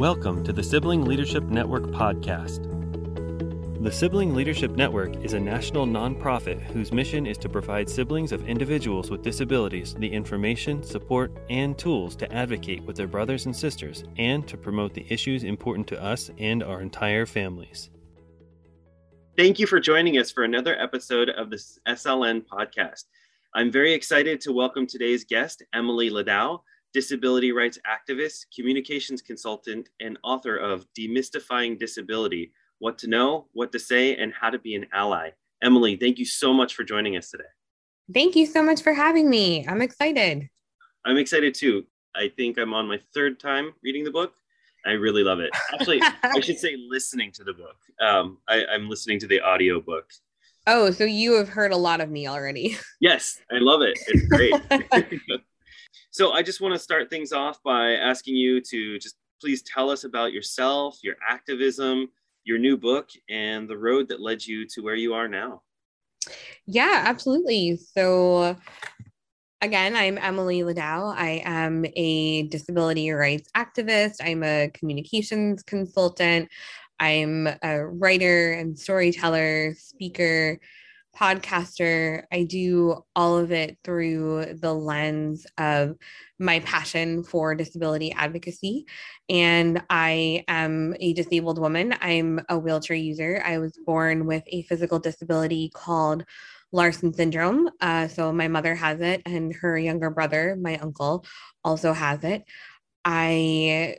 Welcome to the Sibling Leadership Network podcast. The Sibling Leadership Network is a national nonprofit whose mission is to provide siblings of individuals with disabilities the information, support, and tools to advocate with their brothers and sisters and to promote the issues important to us and our entire families. Thank you for joining us for another episode of the SLN podcast. I'm very excited to welcome today's guest, Emily Ladau, disability rights activist, communications consultant, and author of Demystifying Disability What to Know, What to Say, and How to Be an Ally. Emily, thank you so much for joining us today. Thank you so much for having me. I'm excited. I'm excited too. I think I'm on my third time reading the book. I really love it. Actually, I should say listening to the book. Um, I, I'm listening to the audio book. Oh, so you have heard a lot of me already. Yes, I love it. It's great. so I just want to start things off by asking you to just please tell us about yourself, your activism, your new book, and the road that led you to where you are now. Yeah, absolutely. So again, I'm Emily Ladau. I am a disability rights activist. I'm a communications consultant. I'm a writer and storyteller, speaker, podcaster. I do all of it through the lens of my passion for disability advocacy. And I am a disabled woman. I'm a wheelchair user. I was born with a physical disability called Larsen syndrome. Uh, so my mother has it, and her younger brother, my uncle, also has it. I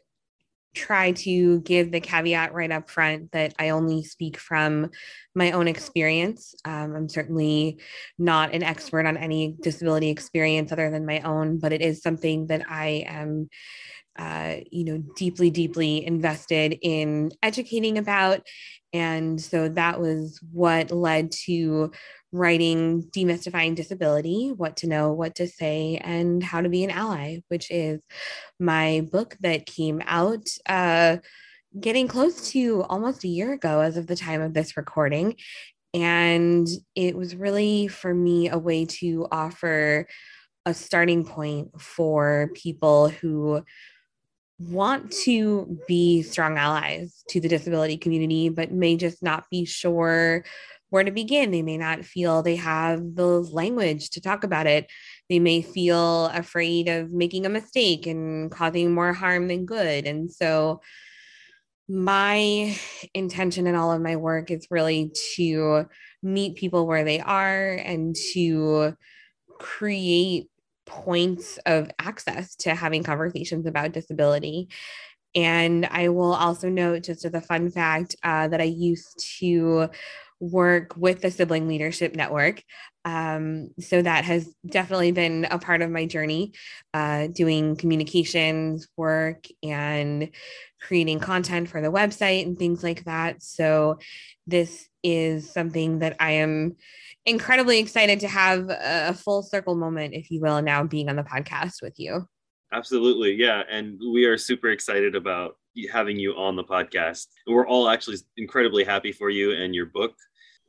try to give the caveat right up front that I only speak from my own experience. Um, I'm certainly not an expert on any disability experience other than my own, but it is something that I am. Uh, you know, deeply, deeply invested in educating about. And so that was what led to writing Demystifying Disability What to Know, What to Say, and How to Be an Ally, which is my book that came out uh, getting close to almost a year ago as of the time of this recording. And it was really for me a way to offer a starting point for people who want to be strong allies to the disability community, but may just not be sure where to begin. They may not feel they have the language to talk about it. They may feel afraid of making a mistake and causing more harm than good. And so, my intention in all of my work is really to meet people where they are and to create points of access to having conversations about disability. And I will also note, just as a fun fact, uh, that I used to work with the Sibling Leadership Network. Um, so that has definitely been a part of my journey, uh, doing communications work and creating content for the website and things like that. So this is something that I am incredibly excited to have a full circle moment, if you will, now being on the podcast with you. Absolutely. Yeah. And we are super excited about having you on the podcast. We're all actually incredibly happy for you and your book.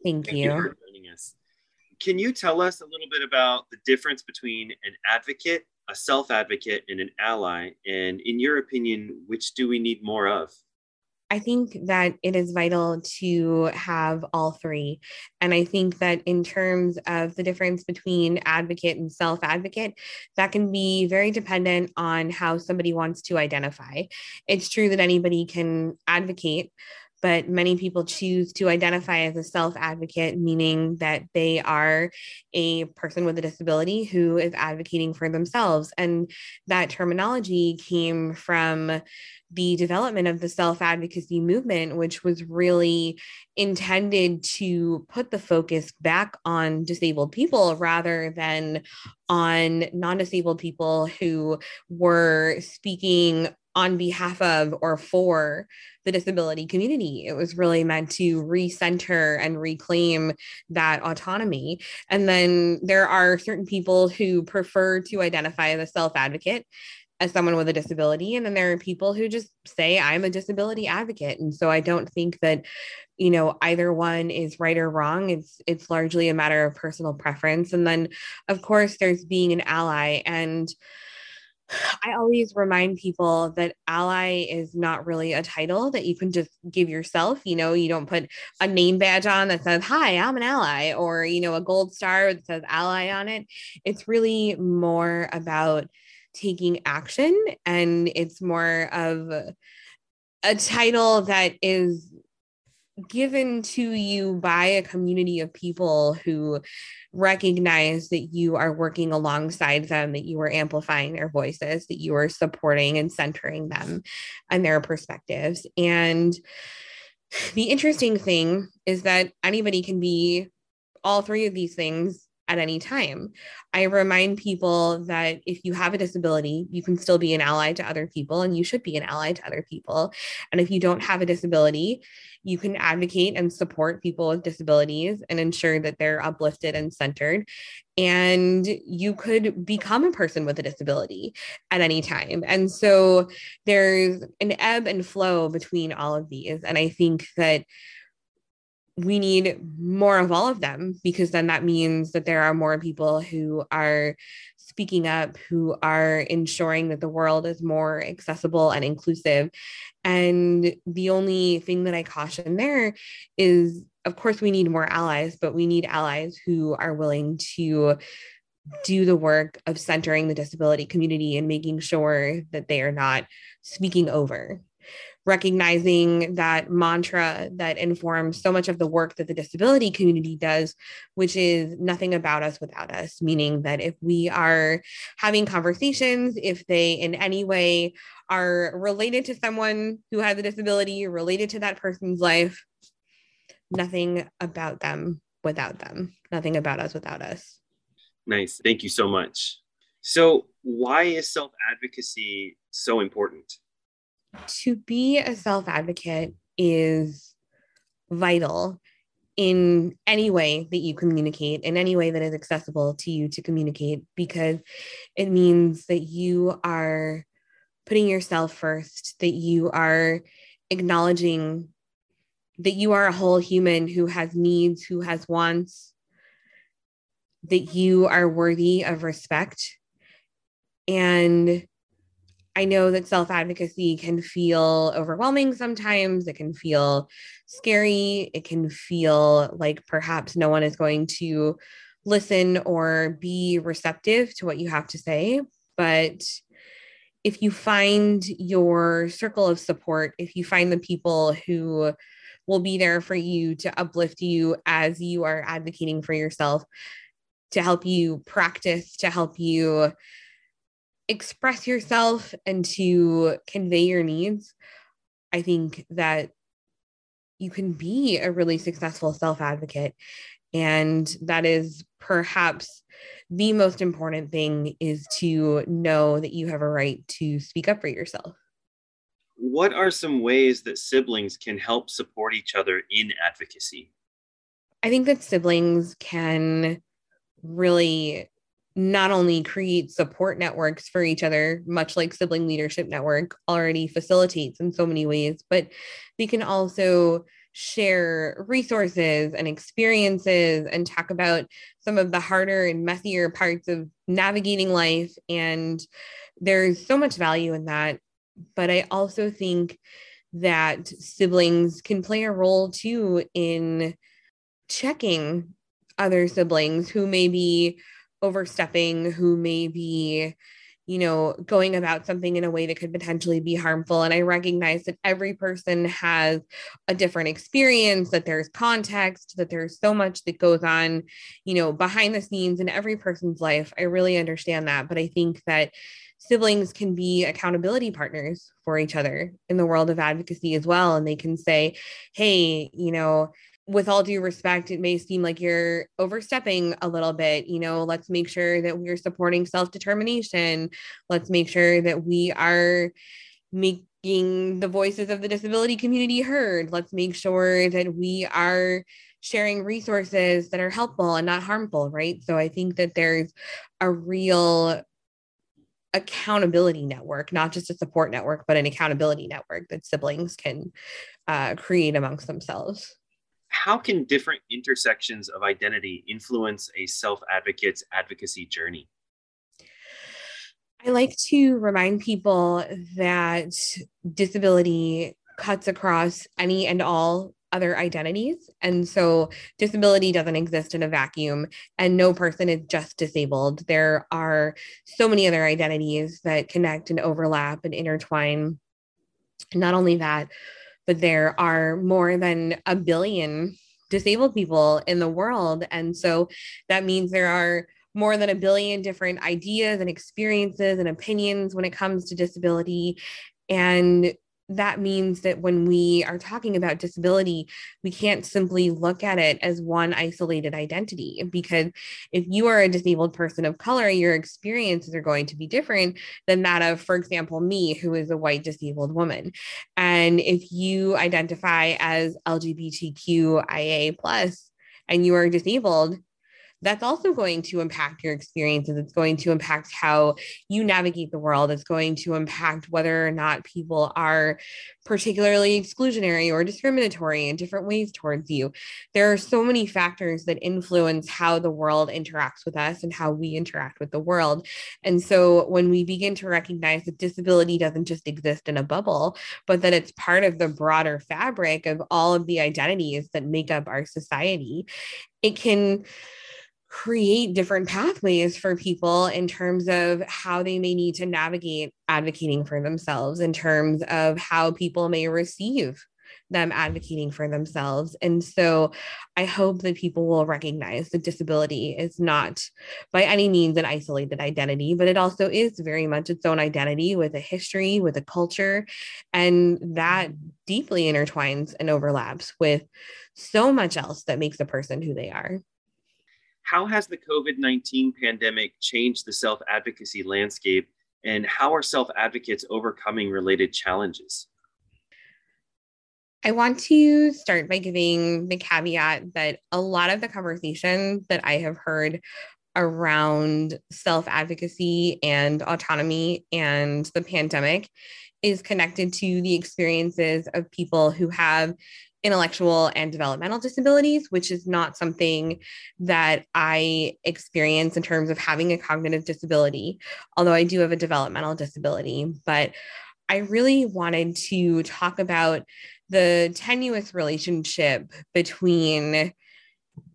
Thank, Thank you. you for joining us. Can you tell us a little bit about the difference between an advocate, a self advocate, and an ally? And in your opinion, which do we need more of? I think that it is vital to have all three. And I think that in terms of the difference between advocate and self advocate, that can be very dependent on how somebody wants to identify. It's true that anybody can advocate, but many people choose to identify as a self advocate, meaning that they are a person with a disability who is advocating for themselves. And that terminology came from the development of the self advocacy movement, which was really intended to put the focus back on disabled people rather than on non disabled people who were speaking on behalf of or for the disability community. It was really meant to recenter and reclaim that autonomy. And then there are certain people who prefer to identify as a self advocate as someone with a disability and then there are people who just say i'm a disability advocate and so i don't think that you know either one is right or wrong it's it's largely a matter of personal preference and then of course there's being an ally and I always remind people that ally is not really a title that you can just give yourself. You know, you don't put a name badge on that says, Hi, I'm an ally, or, you know, a gold star that says ally on it. It's really more about taking action and it's more of a title that is given to you by a community of people who recognize that you are working alongside them, that you are amplifying their voices, that you are supporting and centering them and their perspectives. And the interesting thing is that anybody can be all three of these things at any time. I remind people that if you have a disability, you can still be an ally to other people and you should be an ally to other people. And if you don't have a disability, you can advocate and support people with disabilities and ensure that they're uplifted and centered. And you could become a person with a disability at any time. And so there's an ebb and flow between all of these. And I think that we need more of all of them because then that means that there are more people who are speaking up, who are ensuring that the world is more accessible and inclusive. And the only thing that I caution there is, of course, we need more allies, but we need allies who are willing to do the work of centering the disability community and making sure that they are not speaking over recognizing that mantra that informs so much of the work that the disability community does, which is nothing about us without us, meaning that if we are having conversations, if they in any way are related to someone who has a disability, related to that person's life, nothing about them without them, nothing about us without us. Nice. Thank you so much. So, why is self advocacy so important? To be a self advocate is vital in any way that you communicate, in any way that is accessible to you to communicate, because it means that you are putting yourself first, that you are acknowledging that you are a whole human who has needs, who has wants, that you are worthy of respect. And I know that self advocacy can feel overwhelming sometimes. It can feel scary. It can feel like perhaps no one is going to listen or be receptive to what you have to say. But if you find your circle of support, if you find the people who will be there for you to uplift you as you are advocating for yourself, to help you practice, to help you express yourself and to convey your needs, I think that you can be a really successful self advocate. And that is perhaps the most important thing is to know that you have a right to speak up for yourself. What are some ways that siblings can help support each other in advocacy? I think that siblings can really not only create support networks for each other, much like Sibling Leadership Network already facilitates in so many ways, but they can also share resources and experiences and talk about some of the harder and messier parts of navigating life. And there's so much value in that. But I also think that siblings can play a role too in checking other siblings who may be overstepping, who may be, you know, going about something in a way that could potentially be harmful. And I recognize that every person has a different experience, that there's context, that there's so much that goes on, you know, behind the scenes in every person's life. I really understand that. But I think that siblings can be accountability partners for each other in the world of advocacy as well. And they can say, hey, you know, with all due respect, it may seem like you're overstepping a little bit. You know, let's make sure that we're supporting self determination. Let's make sure that we are making the voices of the disability community heard. Let's make sure that we are sharing resources that are helpful and not harmful, right? So I think that there's a real accountability network, not just a support network, but an accountability network that siblings can uh, create amongst themselves how can different intersections of identity influence a self advocate's advocacy journey? I like to remind people that disability cuts across any and all other identities. And so disability doesn't exist in a vacuum, and no person is just disabled. There are so many other identities that connect and overlap and intertwine. Not only that, but there are more than a billion disabled people in the world. And so that means there are more than a billion different ideas and experiences and opinions when it comes to disability. And that means that when we are talking about disability, we can't simply look at it as one isolated identity. Because if you are a disabled person of color, your experiences are going to be different than that of, for example, me, who is a white disabled woman. And if you identify as LGBTQIA and you are disabled, that's also going to impact your experiences. It's going to impact how you navigate the world. It's going to impact whether or not people are particularly exclusionary or discriminatory in different ways towards you. There are so many factors that influence how the world interacts with us and how we interact with the world. And so when we begin to recognize that disability doesn't just exist in a bubble, but that it's part of the broader fabric of all of the identities that make up our society, it can create different pathways for people in terms of how they may need to navigate advocating for themselves, in terms of how people may receive them advocating for themselves. And so I hope that people will recognize that disability is not by any means an isolated identity, but it also is very much its own identity with a history, with a culture, and that deeply intertwines and overlaps with so much else that makes a person who they are. How has the COVID 19 pandemic changed the self advocacy landscape, and how are self advocates overcoming related challenges? I want to start by giving the caveat that a lot of the conversations that I have heard around self advocacy and autonomy and the pandemic is connected to the experiences of people who have intellectual and developmental disabilities, which is not something that I experience in terms of having a cognitive disability, although I do have a developmental disability. But I really wanted to talk about the tenuous relationship between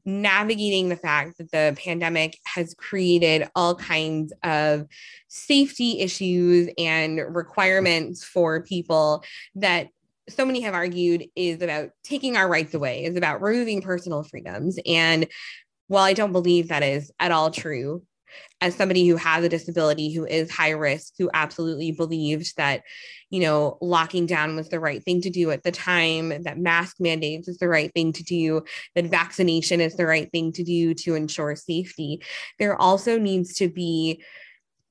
navigating the fact that the pandemic has created all kinds of safety issues and requirements for people that so many have argued is about taking our rights away, is about removing personal freedoms. And while I don't believe that is at all true, as somebody who has a disability who is high risk who absolutely believed that you know locking down was the right thing to do at the time that mask mandates is the right thing to do that vaccination is the right thing to do to ensure safety there also needs to be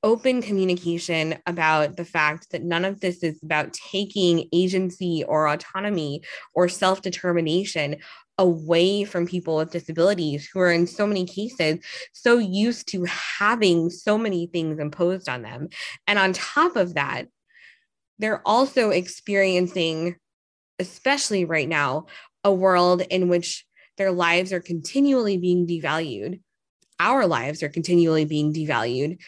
open communication about the fact that none of this is about taking agency or autonomy or self determination away from people with disabilities who are, in so many cases, so used to having so many things imposed on them. And on top of that, they're also experiencing, especially right now, a world in which their lives are continually being devalued. Our lives are continually being devalued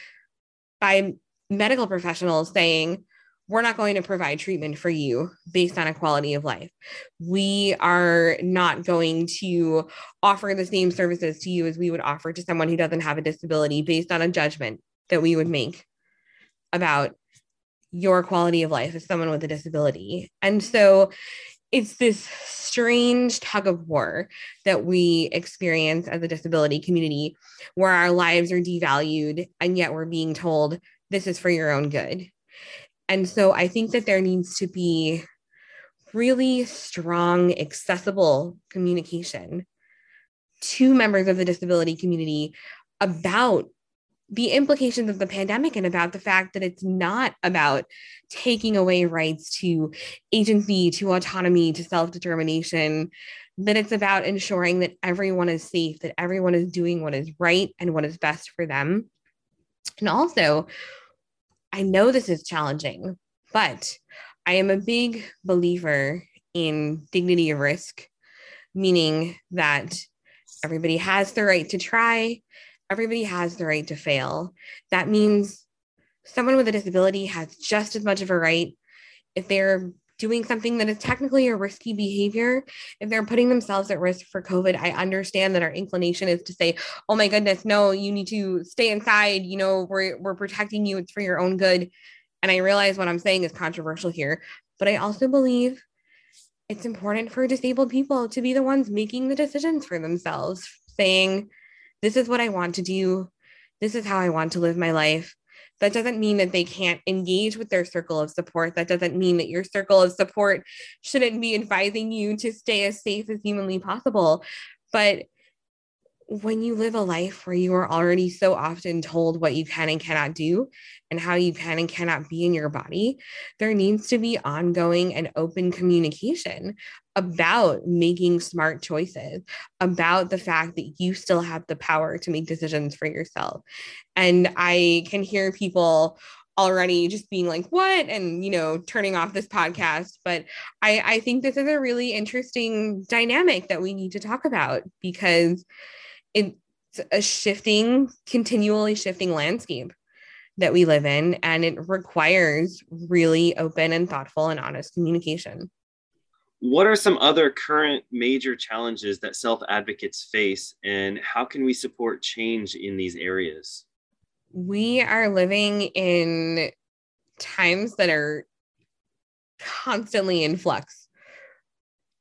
by medical professionals saying, we're not going to provide treatment for you based on a quality of life. We are not going to offer the same services to you as we would offer to someone who doesn't have a disability based on a judgment that we would make about your quality of life as someone with a disability. And so it's this strange tug of war that we experience as a disability community where our lives are devalued and yet we're being told this is for your own good. And so I think that there needs to be really strong, accessible communication to members of the disability community about the implications of the pandemic and about the fact that it's not about taking away rights to agency, to autonomy, to self determination, that it's about ensuring that everyone is safe, that everyone is doing what is right and what is best for them. And also, I know this is challenging, but I am a big believer in dignity of risk, meaning that everybody has the right to try, everybody has the right to fail. That means someone with a disability has just as much of a right if they're doing something that is technically a risky behavior, if they're putting themselves at risk for COVID, I understand that our inclination is to say, oh my goodness, no, you need to stay inside. You know, we're, we're protecting you. It's for your own good. And I realize what I'm saying is controversial here, but I also believe it's important for disabled people to be the ones making the decisions for themselves, saying, this is what I want to do. This is how I want to live my life. That doesn't mean that they can't engage with their circle of support. That doesn't mean that your circle of support shouldn't be advising you to stay as safe as humanly possible. But when you live a life where you are already so often told what you can and cannot do and how you can and cannot be in your body, there needs to be ongoing and open communication about making smart choices, about the fact that you still have the power to make decisions for yourself. And I can hear people already just being like what and you know turning off this podcast but i i think this is a really interesting dynamic that we need to talk about because it's a shifting, continually shifting landscape that we live in, and it requires really open and thoughtful and honest communication. What are some other current major challenges that self advocates face, and how can we support change in these areas? We are living in times that are constantly in flux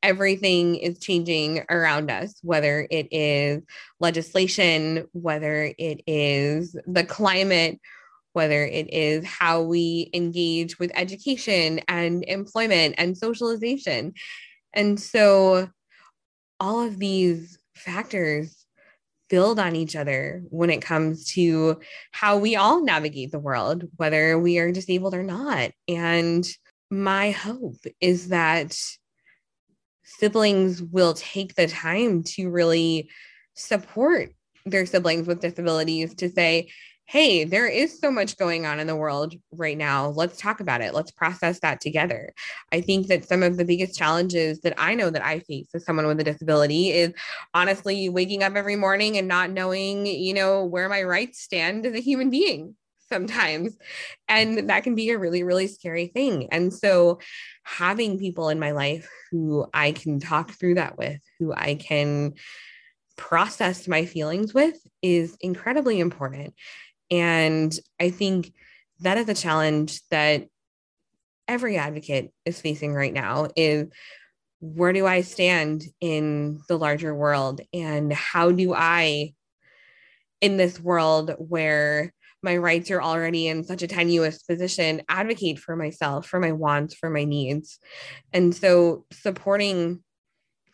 everything is changing around us, whether it is legislation, whether it is the climate, whether it is how we engage with education and employment and socialization. And so all of these factors build on each other when it comes to how we all navigate the world, whether we are disabled or not. And my hope is that siblings will take the time to really support their siblings with disabilities to say, hey, there is so much going on in the world right now. Let's talk about it. Let's process that together. I think that some of the biggest challenges that I know that I face as someone with a disability is honestly waking up every morning and not knowing, you know, where my rights stand as a human being sometimes. And that can be a really, really scary thing. And so having people in my life who I can talk through that with, who I can process my feelings with is incredibly important. And I think that is a challenge that every advocate is facing right now is where do I stand in the larger world? And how do I in this world where my rights are already in such a tenuous position advocate for myself for my wants for my needs? And so supporting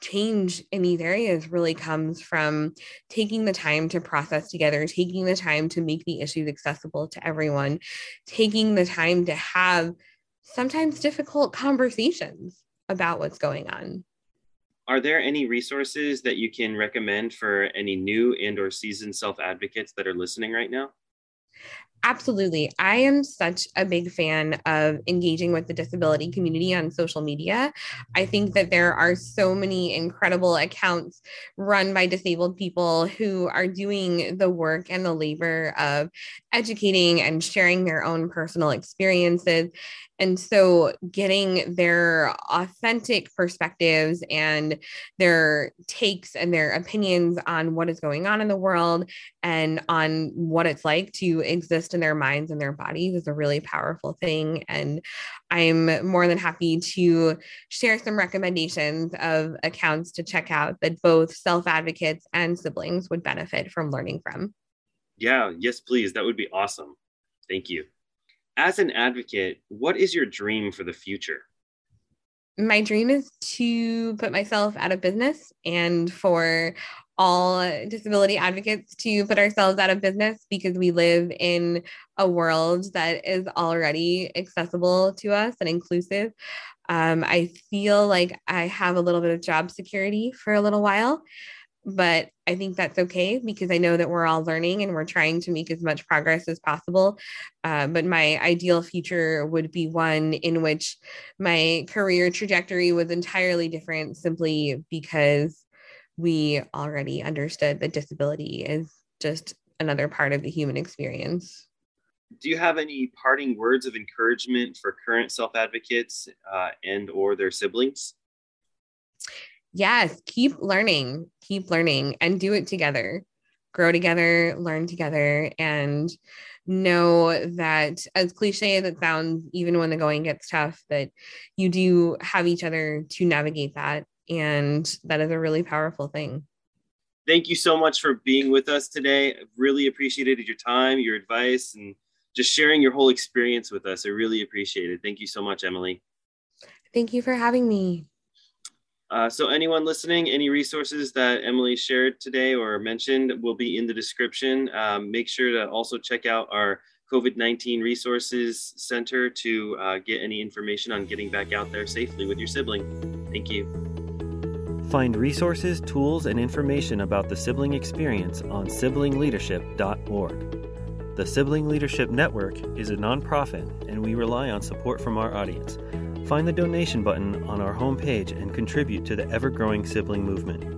change in these areas really comes from taking the time to process together, taking the time to make the issues accessible to everyone, taking the time to have sometimes difficult conversations about what's going on. Are there any resources that you can recommend for any new and or seasoned self-advocates that are listening right now? Absolutely. I am such a big fan of engaging with the disability community on social media. I think that there are so many incredible accounts run by disabled people who are doing the work and the labor of educating and sharing their own personal experiences and so, getting their authentic perspectives and their takes and their opinions on what is going on in the world and on what it's like to exist in their minds and their bodies is a really powerful thing. And I'm more than happy to share some recommendations of accounts to check out that both self advocates and siblings would benefit from learning from. Yeah, yes, please. That would be awesome. Thank you as an advocate, what is your dream for the future? My dream is to put myself out of business and for all disability advocates to put ourselves out of business because we live in a world that is already accessible to us and inclusive. Um, I feel like I have a little bit of job security for a little while but I think that's okay because I know that we're all learning and we're trying to make as much progress as possible. Uh, but my ideal future would be one in which my career trajectory was entirely different simply because we already understood that disability is just another part of the human experience. do you have any parting words of encouragement for current self advocates uh, and or their siblings? Yes, keep learning, keep learning, and do it together. Grow together, learn together, and know that as cliche as it sounds, even when the going gets tough, that you do have each other to navigate that. And that is a really powerful thing. Thank you so much for being with us today. I Really appreciated your time, your advice, and just sharing your whole experience with us. I really appreciate it. Thank you so much, Emily. Thank you for having me. Uh, so anyone listening, any resources that Emily shared today or mentioned will be in the description. Um, make sure to also check out our COVID-19 Resources Center to uh, get any information on getting back out there safely with your sibling. Thank you. Find resources, tools, and information about the sibling experience on siblingleadership.org. The Sibling Leadership Network is a nonprofit, and we rely on support from our audience. Find the donation button on our homepage and contribute to the ever growing sibling movement.